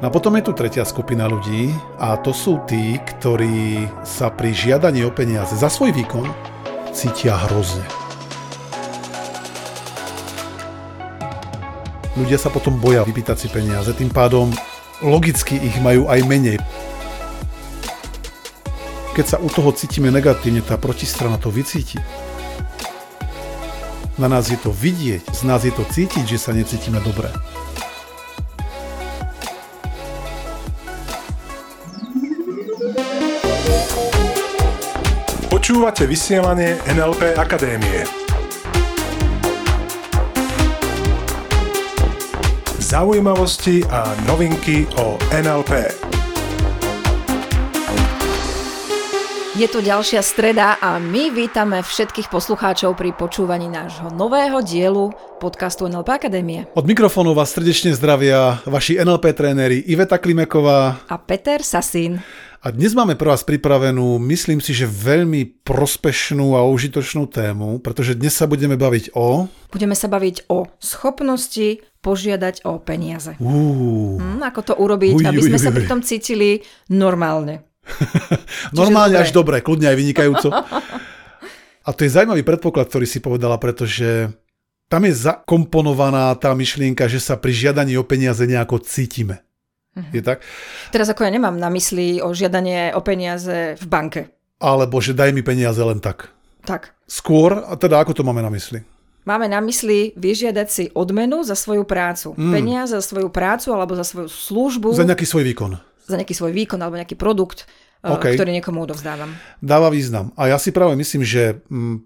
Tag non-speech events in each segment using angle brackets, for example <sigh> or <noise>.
No a potom je tu tretia skupina ľudí a to sú tí, ktorí sa pri žiadaní o peniaze za svoj výkon cítia hrozne. Ľudia sa potom boja vypýtať si peniaze, tým pádom logicky ich majú aj menej. Keď sa u toho cítime negatívne, tá protistrana to vycíti. Na nás je to vidieť, z nás je to cítiť, že sa necítime dobre. Počúvate vysielanie NLP Akadémie. Zaujímavosti a novinky o NLP. Je tu ďalšia streda a my vítame všetkých poslucháčov pri počúvaní nášho nového dielu podcastu NLP Akadémie. Od mikrofónu vás srdečne zdravia vaši NLP tréneri Iveta Klimeková a Peter Sasín. A dnes máme pre vás pripravenú, myslím si, že veľmi prospešnú a užitočnú tému, pretože dnes sa budeme baviť o... Budeme sa baviť o schopnosti požiadať o peniaze. Uh. Hm, ako to urobiť, uj, aby sme uj, uj, sa pri tom cítili normálne. <laughs> normálne až dobre, kľudne aj vynikajúco. <laughs> A to je zaujímavý predpoklad, ktorý si povedala, pretože tam je zakomponovaná tá myšlienka, že sa pri žiadaní o peniaze nejako cítime. Uh-huh. Je tak? Teraz ako ja nemám na mysli o žiadanie o peniaze v banke. Alebo že daj mi peniaze len tak. Tak. Skôr, a teda ako to máme na mysli? Máme na mysli vyžiadať si odmenu za svoju prácu. Mm. Peniaze za svoju prácu alebo za svoju službu. Za nejaký svoj výkon. Za nejaký svoj výkon alebo nejaký produkt, eh, okay. ktorý niekomu odovzdávam. Dáva význam. A ja si práve myslím, že mm,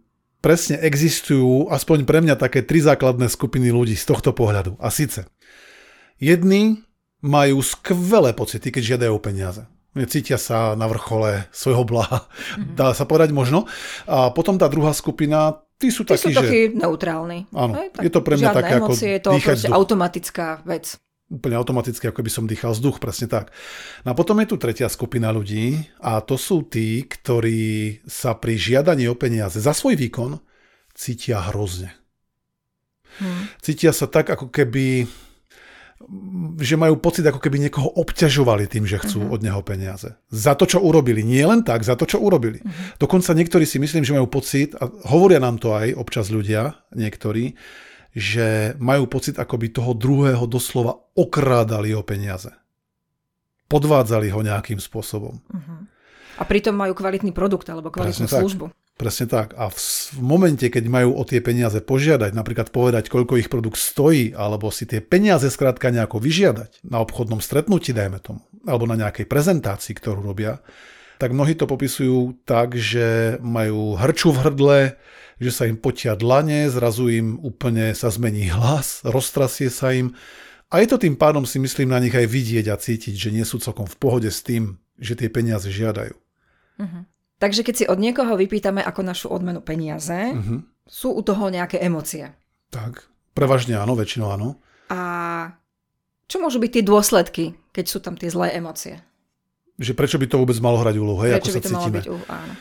presne existujú aspoň pre mňa také tri základné skupiny ľudí z tohto pohľadu. A síce jedni majú skvelé pocity, keď žiadajú peniaze. Cítia sa na vrchole svojho blaha, mm-hmm. dá sa povedať možno. A potom tá druhá skupina, tí sú tí takí, sú takí že... neutrálni. Áno, tak je to pre mňa také ako je to dýchať automatická vec. Úplne automaticky, ako by som dýchal vzduch, presne tak. No a potom je tu tretia skupina ľudí a to sú tí, ktorí sa pri žiadaní o peniaze za svoj výkon cítia hrozne. Hmm. Cítia sa tak, ako keby že majú pocit, ako keby niekoho obťažovali tým, že chcú uh-huh. od neho peniaze. Za to, čo urobili. Nie len tak, za to, čo urobili. Uh-huh. Dokonca niektorí si myslím, že majú pocit, a hovoria nám to aj občas ľudia, niektorí, že majú pocit, ako by toho druhého doslova okrádali o peniaze. Podvádzali ho nejakým spôsobom. Uh-huh. A pritom majú kvalitný produkt alebo kvalitnú Presne službu. Tak. Presne tak. A v, v momente, keď majú o tie peniaze požiadať, napríklad povedať, koľko ich produkt stojí, alebo si tie peniaze skrátka nejako vyžiadať na obchodnom stretnutí, dajme tomu, alebo na nejakej prezentácii, ktorú robia, tak mnohí to popisujú tak, že majú hrču v hrdle, že sa im potia dlane, zrazu im úplne sa zmení hlas, roztrasie sa im. A je to tým pádom si myslím na nich aj vidieť a cítiť, že nie sú celkom v pohode s tým, že tie peniaze žiadajú. Uh-huh. Takže keď si od niekoho vypýtame ako našu odmenu peniaze, uh-huh. sú u toho nejaké emócie. Tak, prevažne áno, väčšinou áno. A čo môžu byť tie dôsledky, keď sú tam tie zlé emócie? Že prečo by to vôbec malo hrať úlohu, hej, prečo ako by sa to cítime. Malo byť, uh, áno.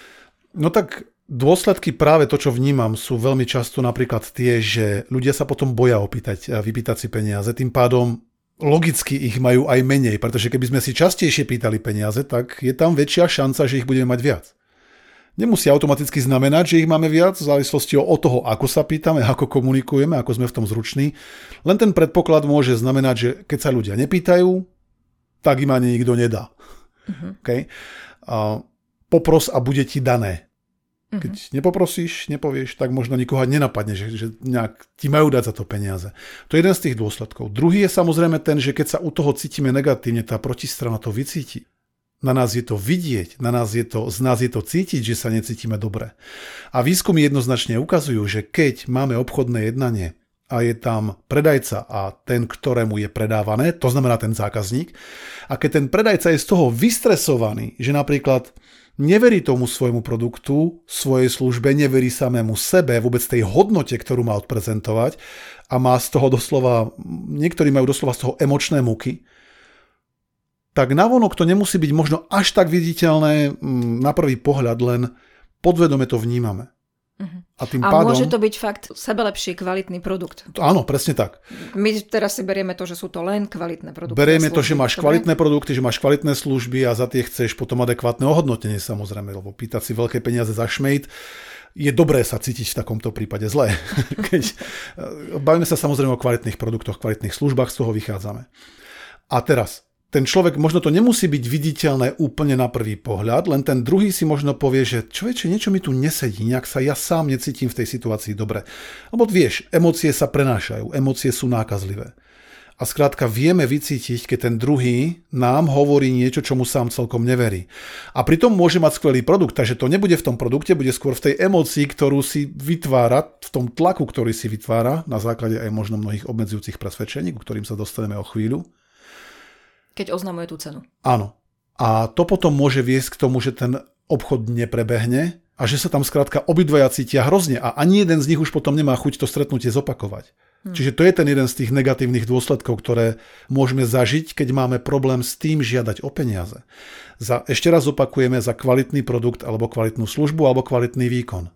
No tak dôsledky práve to, čo vnímam, sú veľmi často napríklad tie, že ľudia sa potom boja opýtať a vypýtať si peniaze. Tým pádom logicky ich majú aj menej, pretože keby sme si častejšie pýtali peniaze, tak je tam väčšia šanca, že ich budeme mať viac nemusí automaticky znamenať, že ich máme viac v závislosti od toho, ako sa pýtame, ako komunikujeme, ako sme v tom zruční. Len ten predpoklad môže znamenať, že keď sa ľudia nepýtajú, tak im ani nikto nedá. Uh-huh. Okay? A popros a bude ti dané. Mhm. Keď nepoprosíš, nepovieš, tak možno nikoho nenapadne, že, že nejak ti majú dať za to peniaze. To je jeden z tých dôsledkov. Druhý je samozrejme ten, že keď sa u toho cítime negatívne, tá protistrana to vycíti. Na nás je to vidieť, na nás je to, z nás je to cítiť, že sa necítime dobre. A výskumy jednoznačne ukazujú, že keď máme obchodné jednanie a je tam predajca a ten, ktorému je predávané, to znamená ten zákazník, a keď ten predajca je z toho vystresovaný, že napríklad neverí tomu svojmu produktu, svojej službe, neverí samému sebe, vôbec tej hodnote, ktorú má odprezentovať a má z toho doslova, niektorí majú doslova z toho emočné muky, tak navonok to nemusí byť možno až tak viditeľné mm, na prvý pohľad, len podvedome to vnímame. A tým A pádom... môže to byť fakt sebelepší, kvalitný produkt. Áno, presne tak. My teraz si berieme to, že sú to len kvalitné produkty. Berieme to, že máš kvalitné produkty, že máš kvalitné služby a za tie chceš potom adekvátne ohodnotenie samozrejme, lebo pýtať si veľké peniaze za šmejt je dobré sa cítiť v takomto prípade zle. <laughs> Keď, bavíme sa samozrejme o kvalitných produktoch, kvalitných službách, z toho vychádzame. A teraz, ten človek, možno to nemusí byť viditeľné úplne na prvý pohľad, len ten druhý si možno povie, že človeče, niečo mi tu nesedí, nejak sa ja sám necítim v tej situácii dobre. Lebo vieš, emócie sa prenášajú, emócie sú nákazlivé. A skrátka vieme vycítiť, keď ten druhý nám hovorí niečo, čomu sám celkom neverí. A pritom môže mať skvelý produkt, takže to nebude v tom produkte, bude skôr v tej emócii, ktorú si vytvára, v tom tlaku, ktorý si vytvára, na základe aj možno mnohých obmedzujúcich presvedčení, ku ktorým sa dostaneme o chvíľu. Keď oznamuje tú cenu. Áno. A to potom môže viesť k tomu, že ten obchod neprebehne a že sa tam skrátka obidvaja cítia hrozne a ani jeden z nich už potom nemá chuť to stretnutie zopakovať. Hmm. Čiže to je ten jeden z tých negatívnych dôsledkov, ktoré môžeme zažiť, keď máme problém s tým žiadať o peniaze. Za, ešte raz opakujeme za kvalitný produkt alebo kvalitnú službu alebo kvalitný výkon.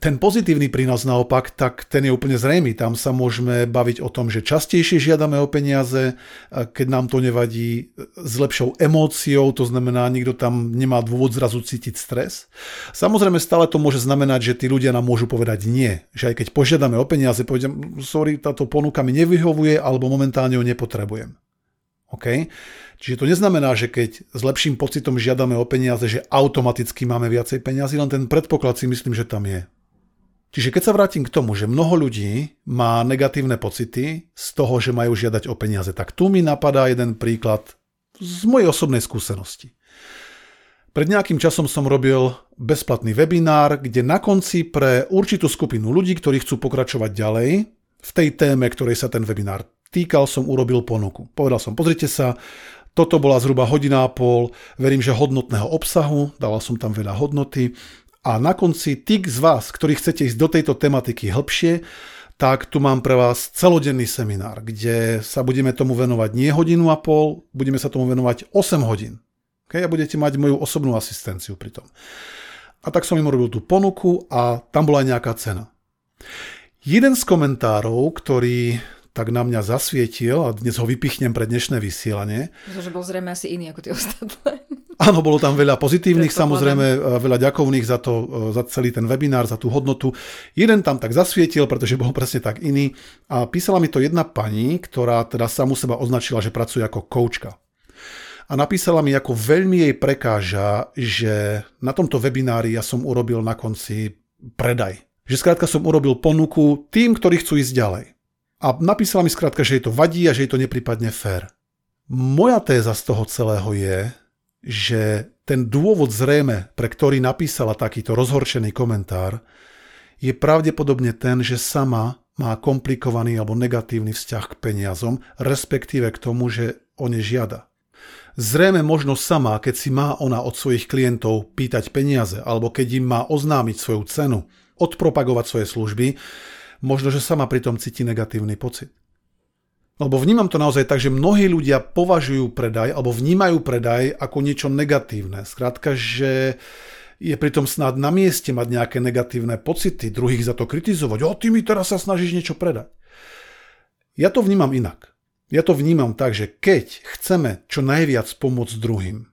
Ten pozitívny prínos naopak, tak ten je úplne zrejmý. Tam sa môžeme baviť o tom, že častejšie žiadame o peniaze, keď nám to nevadí, s lepšou emóciou, to znamená, nikto tam nemá dôvod zrazu cítiť stres. Samozrejme, stále to môže znamenať, že tí ľudia nám môžu povedať nie. Že aj keď požiadame o peniaze, poviem, sorry, táto ponuka mi nevyhovuje, alebo momentálne ju nepotrebujem. OK? Čiže to neznamená, že keď s lepším pocitom žiadame o peniaze, že automaticky máme viacej peniazy, len ten predpoklad si myslím, že tam je. Čiže keď sa vrátim k tomu, že mnoho ľudí má negatívne pocity z toho, že majú žiadať o peniaze, tak tu mi napadá jeden príklad z mojej osobnej skúsenosti. Pred nejakým časom som robil bezplatný webinár, kde na konci pre určitú skupinu ľudí, ktorí chcú pokračovať ďalej, v tej téme, ktorej sa ten webinár týkal, som urobil ponuku. Povedal som, pozrite sa, toto bola zhruba hodina a pol, verím, že hodnotného obsahu, dával som tam veľa hodnoty a na konci tí z vás, ktorí chcete ísť do tejto tematiky hĺbšie, tak tu mám pre vás celodenný seminár, kde sa budeme tomu venovať nie hodinu a pol, budeme sa tomu venovať 8 hodín. Okay? A budete mať moju osobnú asistenciu pri tom. A tak som im robil tú ponuku a tam bola aj nejaká cena. Jeden z komentárov, ktorý tak na mňa zasvietil a dnes ho vypichnem pre dnešné vysielanie. Pretože bol zrejme asi iný ako tie <laughs> ostatné. Áno, bolo tam veľa pozitívnych, samozrejme veľa ďakovných za to, za celý ten webinár, za tú hodnotu. Jeden tam tak zasvietil, pretože bol presne tak iný. A písala mi to jedna pani, ktorá teda samu seba označila, že pracuje ako koučka. A napísala mi, ako veľmi jej prekáža, že na tomto webinári ja som urobil na konci predaj. Že skrátka som urobil ponuku tým, ktorí chcú ísť ďalej. A napísala mi skrátka, že jej to vadí a že jej to neprípadne fér. Moja téza z toho celého je, že ten dôvod zrejme, pre ktorý napísala takýto rozhorčený komentár, je pravdepodobne ten, že sama má komplikovaný alebo negatívny vzťah k peniazom, respektíve k tomu, že o ne žiada. Zrejme možno sama, keď si má ona od svojich klientov pýtať peniaze, alebo keď im má oznámiť svoju cenu, odpropagovať svoje služby, možno, že sama pri tom cíti negatívny pocit. Lebo vnímam to naozaj tak, že mnohí ľudia považujú predaj alebo vnímajú predaj ako niečo negatívne. Skrátka, že je pritom snad na mieste mať nejaké negatívne pocity, druhých za to kritizovať. O, ty mi teraz sa snažíš niečo predať. Ja to vnímam inak. Ja to vnímam tak, že keď chceme čo najviac pomôcť druhým,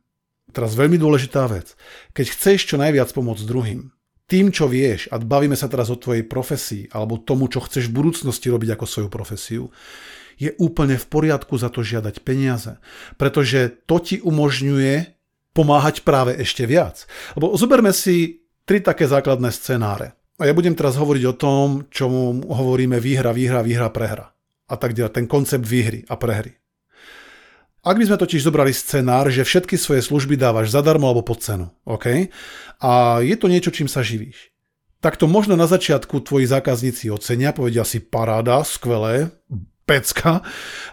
teraz veľmi dôležitá vec, keď chceš čo najviac pomôcť druhým, tým, čo vieš, a bavíme sa teraz o tvojej profesii, alebo tomu, čo chceš v budúcnosti robiť ako svoju profesiu, je úplne v poriadku za to žiadať peniaze. Pretože to ti umožňuje pomáhať práve ešte viac. Lebo zoberme si tri také základné scenáre. A ja budem teraz hovoriť o tom, čo hovoríme výhra, výhra, výhra, prehra. A tak ďalej, ten koncept výhry a prehry. Ak by sme totiž zobrali scenár, že všetky svoje služby dávaš zadarmo alebo pod cenu, OK? A je to niečo, čím sa živíš. Tak to možno na začiatku tvoji zákazníci ocenia, povedia si paráda, skvelé, pecka,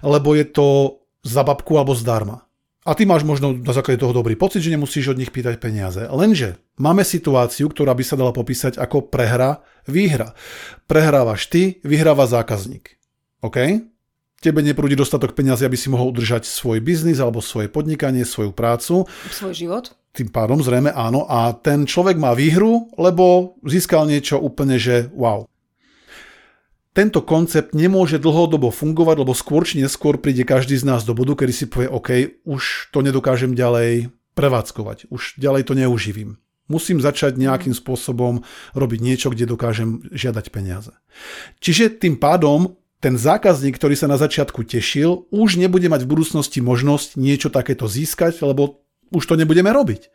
lebo je to za babku alebo zdarma. A ty máš možno na základe toho dobrý pocit, že nemusíš od nich pýtať peniaze. Lenže máme situáciu, ktorá by sa dala popísať ako prehra, výhra. Prehrávaš ty, vyhráva zákazník. OK? Tebe neprúdi dostatok peniazy, aby si mohol udržať svoj biznis alebo svoje podnikanie, svoju prácu. Svoj život? tým pádom zrejme áno. A ten človek má výhru, lebo získal niečo úplne, že wow. Tento koncept nemôže dlhodobo fungovať, lebo skôr či neskôr príde každý z nás do bodu, kedy si povie, OK, už to nedokážem ďalej prevádzkovať, už ďalej to neuživím. Musím začať nejakým spôsobom robiť niečo, kde dokážem žiadať peniaze. Čiže tým pádom ten zákazník, ktorý sa na začiatku tešil, už nebude mať v budúcnosti možnosť niečo takéto získať, lebo už to nebudeme robiť.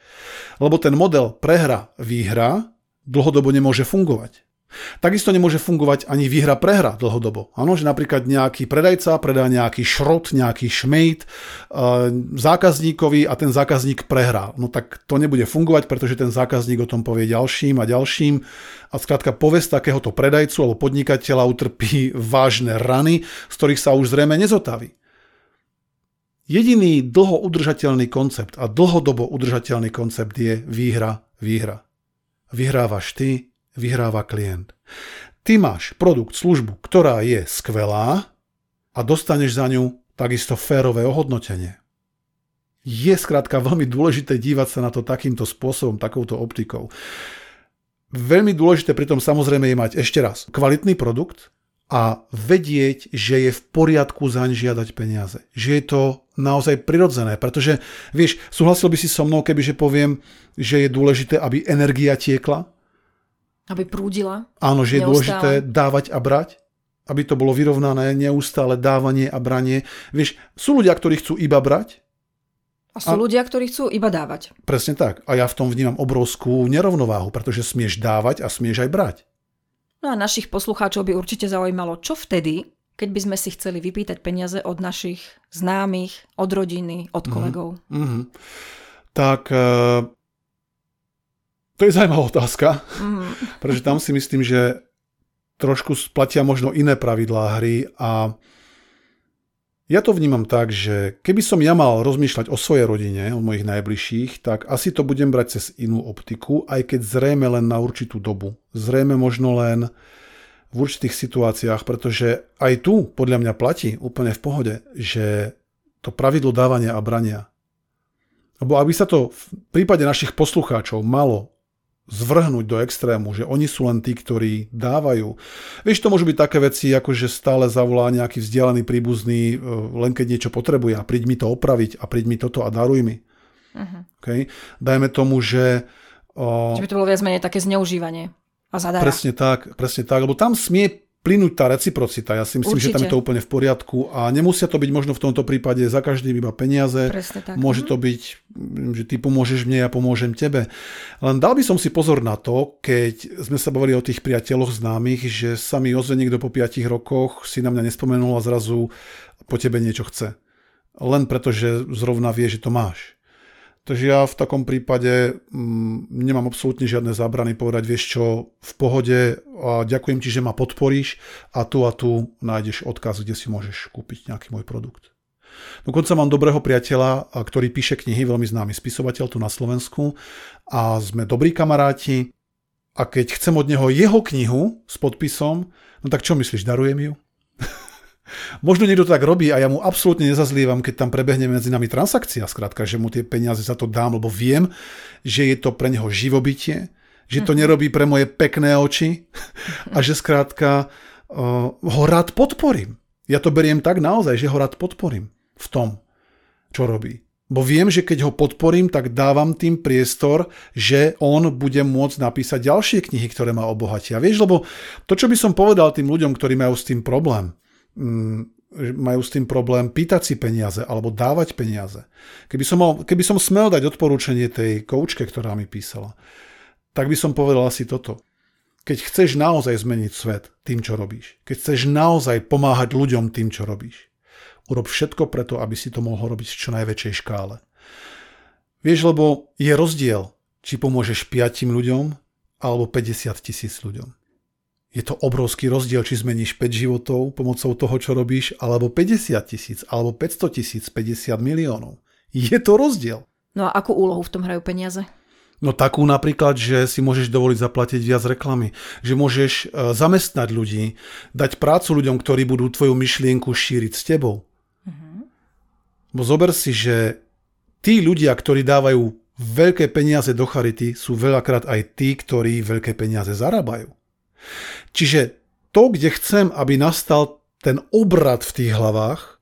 Lebo ten model prehra, výhra dlhodobo nemôže fungovať. Takisto nemôže fungovať ani výhra prehra dlhodobo. Áno, že napríklad nejaký predajca predá nejaký šrot, nejaký šmejt e, zákazníkovi a ten zákazník prehrá. No tak to nebude fungovať, pretože ten zákazník o tom povie ďalším a ďalším a skrátka povesť takéhoto predajcu alebo podnikateľa utrpí <laughs> vážne rany, z ktorých sa už zrejme nezotaví. Jediný dlho udržateľný koncept a dlhodobo udržateľný koncept je výhra, výhra. Vyhrávaš ty, vyhráva klient. Ty máš produkt, službu, ktorá je skvelá a dostaneš za ňu takisto férové ohodnotenie. Je skrátka veľmi dôležité dívať sa na to takýmto spôsobom, takouto optikou. Veľmi dôležité pritom samozrejme je mať ešte raz kvalitný produkt, a vedieť, že je v poriadku zaň žiadať peniaze. Že je to naozaj prirodzené, pretože vieš, súhlasil by si so mnou, kebyže poviem, že je dôležité, aby energia tiekla? Aby prúdila? Áno, že je neustále. dôležité dávať a brať? Aby to bolo vyrovnané, neustále dávanie a branie. Vieš, sú ľudia, ktorí chcú iba brať, a sú a... ľudia, ktorí chcú iba dávať. Presne tak. A ja v tom vnímam obrovskú nerovnováhu, pretože smieš dávať a smieš aj brať. No a našich poslucháčov by určite zaujímalo, čo vtedy, keď by sme si chceli vypýtať peniaze od našich známych, od rodiny, od mhm. kolegov. Mm-hmm. Tak uh, to je zaujímavá otázka, mm-hmm. <laughs> pretože tam si myslím, že trošku platia možno iné pravidlá hry a ja to vnímam tak, že keby som ja mal rozmýšľať o svojej rodine, o mojich najbližších, tak asi to budem brať cez inú optiku, aj keď zrejme len na určitú dobu. Zrejme možno len v určitých situáciách, pretože aj tu podľa mňa platí úplne v pohode, že to pravidlo dávania a brania. Lebo aby sa to v prípade našich poslucháčov malo zvrhnúť do extrému, že oni sú len tí, ktorí dávajú. Vieš, to môžu byť také veci, ako že stále zavolá nejaký vzdialený príbuzný, e, len keď niečo potrebuje a príď mi to opraviť a príď mi toto a daruj mi. Uh-huh. Okay? Dajme tomu, že... O... Že by to bolo viac menej také zneužívanie a zadara. Presne tak, presne tak, lebo tam smie plynúť tá reciprocita. Ja si myslím, Určite. že tam je to úplne v poriadku a nemusia to byť možno v tomto prípade za každým iba peniaze. Môže mhm. to byť, že ty pomôžeš mne, ja pomôžem tebe. Len dal by som si pozor na to, keď sme sa bavili o tých priateľoch známych, že sa mi ozve niekto po 5 rokoch, si na mňa nespomenul a zrazu po tebe niečo chce. Len preto, že zrovna vie, že to máš. Takže ja v takom prípade mm, nemám absolútne žiadne zábrany povedať, vieš čo, v pohode a ďakujem ti, že ma podporíš a tu a tu nájdeš odkaz, kde si môžeš kúpiť nejaký môj produkt. Dokonca mám dobrého priateľa, ktorý píše knihy, veľmi známy spisovateľ tu na Slovensku a sme dobrí kamaráti a keď chcem od neho jeho knihu s podpisom, no tak čo myslíš, darujem ju? Možno niekto to tak robí a ja mu absolútne nezazlievam, keď tam prebehne medzi nami transakcia, skrátka, že mu tie peniaze za to dám, lebo viem, že je to pre neho živobytie, že to mhm. nerobí pre moje pekné oči a že skrátka uh, ho rád podporím. Ja to beriem tak naozaj, že ho rád podporím v tom, čo robí. Bo viem, že keď ho podporím, tak dávam tým priestor, že on bude môcť napísať ďalšie knihy, ktoré ma obohatia. Vieš, lebo to, čo by som povedal tým ľuďom, ktorí majú s tým problém, majú s tým problém pýtať si peniaze alebo dávať peniaze. Keby som, mal, keby som smel dať odporúčanie tej koučke, ktorá mi písala, tak by som povedal asi toto. Keď chceš naozaj zmeniť svet tým, čo robíš, keď chceš naozaj pomáhať ľuďom tým, čo robíš, urob všetko preto, aby si to mohol robiť v čo najväčšej škále. Vieš, lebo je rozdiel, či pomôžeš 5 ľuďom alebo 50 tisíc ľuďom je to obrovský rozdiel, či zmeníš 5 životov pomocou toho, čo robíš, alebo 50 tisíc, alebo 500 tisíc, 50 miliónov. Je to rozdiel. No a akú úlohu v tom hrajú peniaze? No takú napríklad, že si môžeš dovoliť zaplatiť viac reklamy, že môžeš e, zamestnať ľudí, dať prácu ľuďom, ktorí budú tvoju myšlienku šíriť s tebou. Uh-huh. Bo zober si, že tí ľudia, ktorí dávajú veľké peniaze do charity sú veľakrát aj tí, ktorí veľké peniaze zarábajú. Čiže to, kde chcem, aby nastal ten obrad v tých hlavách,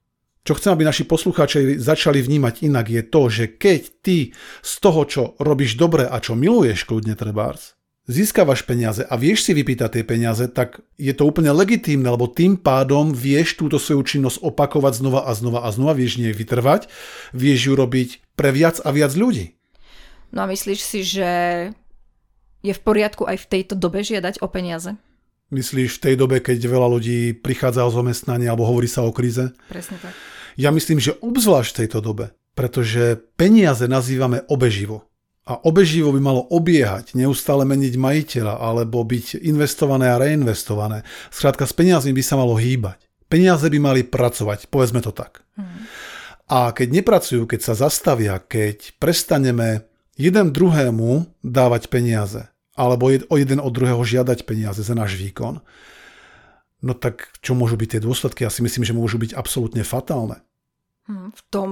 čo chcem, aby naši poslucháči začali vnímať inak, je to, že keď ty z toho, čo robíš dobre a čo miluješ kľudne trebárs, získavaš peniaze a vieš si vypýtať tie peniaze, tak je to úplne legitímne, lebo tým pádom vieš túto svoju činnosť opakovať znova a znova a znova, vieš nej vytrvať, vieš ju robiť pre viac a viac ľudí. No a myslíš si, že je v poriadku aj v tejto dobe žiadať o peniaze? Myslíš v tej dobe, keď veľa ľudí prichádza o zamestnanie alebo hovorí sa o kríze? Presne tak. Ja myslím, že obzvlášť v tejto dobe, pretože peniaze nazývame obeživo. A obeživo by malo obiehať, neustále meniť majiteľa alebo byť investované a reinvestované. Skrátka, s peniazmi by sa malo hýbať. Peniaze by mali pracovať, povedzme to tak. Hmm. A keď nepracujú, keď sa zastavia, keď prestaneme jeden druhému dávať peniaze, alebo o jeden od druhého žiadať peniaze za náš výkon, no tak čo môžu byť tie dôsledky? Ja si myslím, že môžu byť absolútne fatálne. Hmm, v tom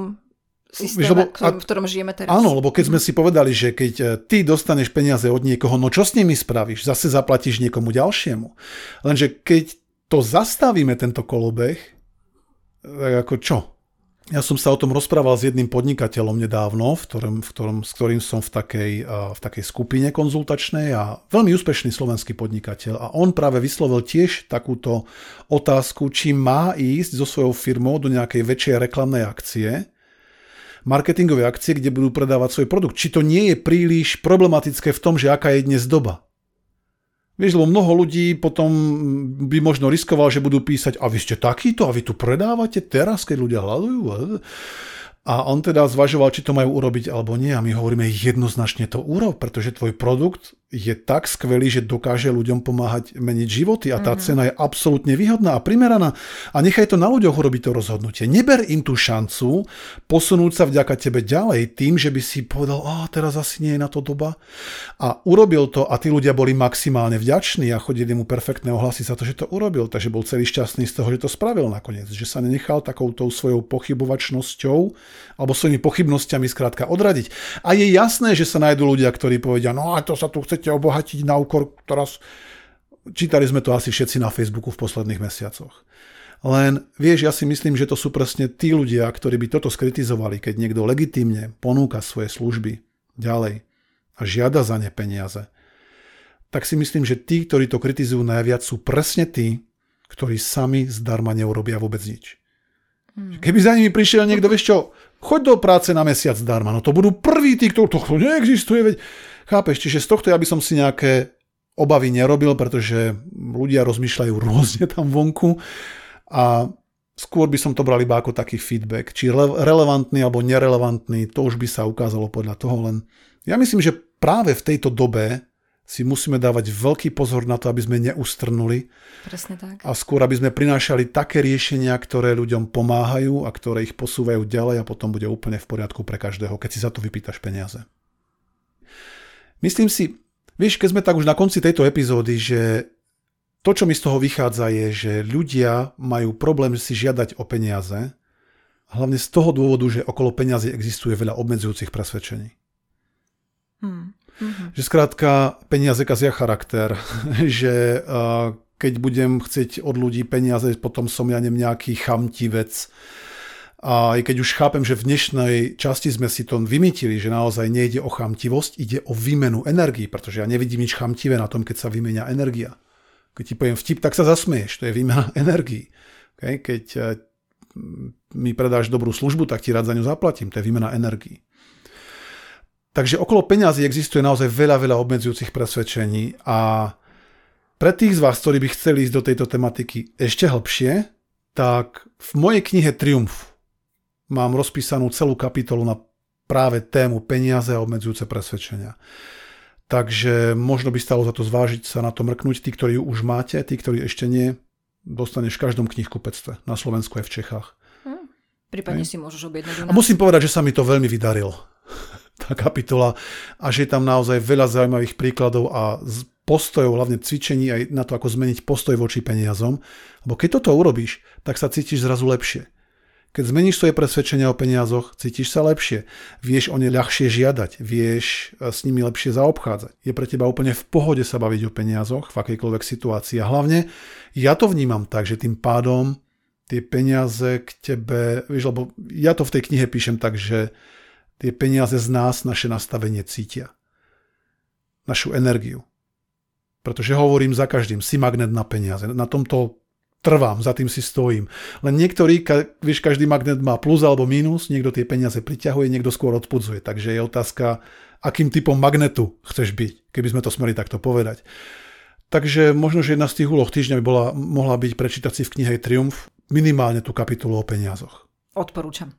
systéme, lebo, ktorom, v ktorom žijeme teraz. Áno, lebo keď sme si povedali, že keď e, ty dostaneš peniaze od niekoho, no čo s nimi spravíš? Zase zaplatíš niekomu ďalšiemu. Lenže keď to zastavíme, tento kolobeh, tak ako čo? Ja som sa o tom rozprával s jedným podnikateľom nedávno, v ktorom, v ktorom, s ktorým som v takej, v takej skupine konzultačnej a veľmi úspešný slovenský podnikateľ. A on práve vyslovil tiež takúto otázku, či má ísť so svojou firmou do nejakej väčšej reklamnej akcie, marketingové akcie, kde budú predávať svoj produkt. Či to nie je príliš problematické v tom, že aká je dnes doba. Vieš, lebo mnoho ľudí potom by možno riskoval, že budú písať, a vy ste takýto, a vy tu predávate teraz, keď ľudia hľadujú. A on teda zvažoval, či to majú urobiť alebo nie. A my hovoríme jednoznačne to urob, pretože tvoj produkt je tak skvelý, že dokáže ľuďom pomáhať meniť životy a tá mm-hmm. cena je absolútne výhodná a primeraná. A nechaj to na ľuďoch urobiť to rozhodnutie. Neber im tú šancu posunúť sa vďaka tebe ďalej tým, že by si povedal, a teraz asi nie je na to doba. A urobil to a tí ľudia boli maximálne vďační a chodili mu perfektné ohlasy za to, že to urobil. Takže bol celý šťastný z toho, že to spravil nakoniec. Že sa nenechal takouto svojou pochybovačnosťou alebo svojimi pochybnosťami skrátka odradiť. A je jasné, že sa nájdú ľudia, ktorí povedia, no a to sa tu chce chcete obohatiť na úkor, teraz čítali sme to asi všetci na Facebooku v posledných mesiacoch. Len vieš, ja si myslím, že to sú presne tí ľudia, ktorí by toto skritizovali, keď niekto legitímne ponúka svoje služby ďalej a žiada za ne peniaze. Tak si myslím, že tí, ktorí to kritizujú najviac, sú presne tí, ktorí sami zdarma neurobia vôbec nič. Hmm. Keby za nimi prišiel niekto, vieš čo, choď do práce na mesiac zdarma, no to budú prví tí, ktorí to neexistuje, veď Chápeš, čiže z tohto ja by som si nejaké obavy nerobil, pretože ľudia rozmýšľajú <laughs> rôzne tam vonku a skôr by som to bral iba ako taký feedback. Či relevantný alebo nerelevantný, to už by sa ukázalo podľa toho len. Ja myslím, že práve v tejto dobe si musíme dávať veľký pozor na to, aby sme neustrnuli. Presne tak. A skôr, aby sme prinášali také riešenia, ktoré ľuďom pomáhajú a ktoré ich posúvajú ďalej a potom bude úplne v poriadku pre každého, keď si za to vypýtaš peniaze. Myslím si, vieš, keď sme tak už na konci tejto epizódy, že to, čo mi z toho vychádza, je, že ľudia majú problém si žiadať o peniaze, hlavne z toho dôvodu, že okolo peniazy existuje veľa obmedzujúcich presvedčení. Hmm. Mm-hmm. Že skrátka peniaze kazia charakter, <laughs> že uh, keď budem chcieť od ľudí peniaze, potom som ja nem nejaký chamtivec, a aj keď už chápem, že v dnešnej časti sme si to vymýtili, že naozaj nejde o chamtivosť, ide o výmenu energii, pretože ja nevidím nič chamtivé na tom, keď sa vymenia energia. Keď ti poviem vtip, tak sa zasmieš, to je výmena <laughs> energii. Okay? Keď eh, mi predáš dobrú službu, tak ti rád za ňu zaplatím, to je výmena energii. Takže okolo peňazí existuje naozaj veľa, veľa obmedzujúcich presvedčení a pre tých z vás, ktorí by chceli ísť do tejto tematiky ešte hlbšie, tak v mojej knihe Triumf mám rozpísanú celú kapitolu na práve tému peniaze a obmedzujúce presvedčenia. Takže možno by stalo za to zvážiť sa na to mrknúť. Tí, ktorí ju už máte, tí, ktorí ešte nie, dostaneš v každom knihkupectve. Na Slovensku aj v Čechách. Hm, prípadne Hej. si môžeš objednať. A musím povedať, že sa mi to veľmi vydarilo. <laughs> Tá kapitola. A že je tam naozaj veľa zaujímavých príkladov a postojov, hlavne cvičení aj na to, ako zmeniť postoj voči peniazom. Lebo keď toto urobíš, tak sa cítiš zrazu lepšie Keď zmeníš svoje presvedčenia o peniazoch, cítiš sa lepšie, vieš o ne ľahšie žiadať, vieš e, s nimi lepšie zaobchádzať. Je pre teba úplne v pohode sa baviť o peniazoch v akejkoľvek situácii. A hlavne ja to vnímam tak, že tým pádom tie peniaze k tebe, vieš, lebo ja to v tej knihe píšem tak, že tie peniaze z nás naše nastavenie cítia. Našu energiu. Pretože hovorím za každým, si magnet na peniaze. Na tomto trvám, za tým si stojím. Len niektorý, ka, vieš, každý magnet má plus alebo mínus, niekto tie peniaze priťahuje, niekto skôr odpudzuje. Takže je otázka, akým typom magnetu chceš byť, keby sme to smeli takto povedať. Takže možno, že jedna z tých úloh týždňa by bola, mohla byť prečítať si v knihe Triumf minimálne tú kapitulu o peniazoch. Odporúčam.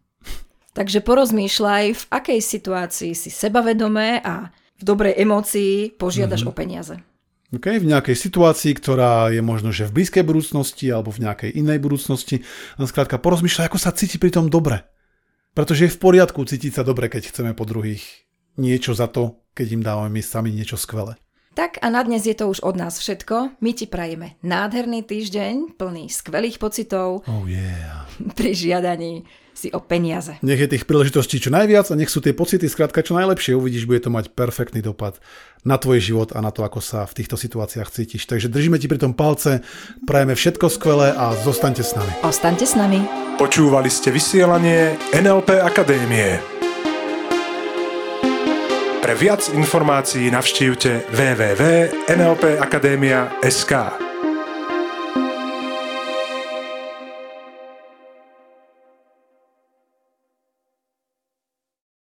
Takže porozmýšľaj, v akej situácii si sebavedomé a v dobrej emócii požiadaš mm-hmm. o peniaze. Okay? V nejakej situácii, ktorá je možno, že v blízkej budúcnosti alebo v nejakej inej budúcnosti. Len skrátka porozmýšľať, ako sa cíti pri tom dobre. Pretože je v poriadku cítiť sa dobre, keď chceme po druhých niečo za to, keď im dávame my sami niečo skvelé. Tak a na dnes je to už od nás všetko. My ti prajeme nádherný týždeň, plný skvelých pocitov. Oh yeah. <laughs> Pri žiadaní si o peniaze. Nech je tých príležitostí čo najviac a nech sú tie pocity skrátka čo najlepšie. Uvidíš, bude to mať perfektný dopad na tvoj život a na to, ako sa v týchto situáciách cítiš. Takže držíme ti pri tom palce, prajeme všetko skvelé a zostaňte s nami. Ostaňte s nami. Počúvali ste vysielanie NLP Akadémie. Pre viac informácií navštívte www.nlpakademia.sk.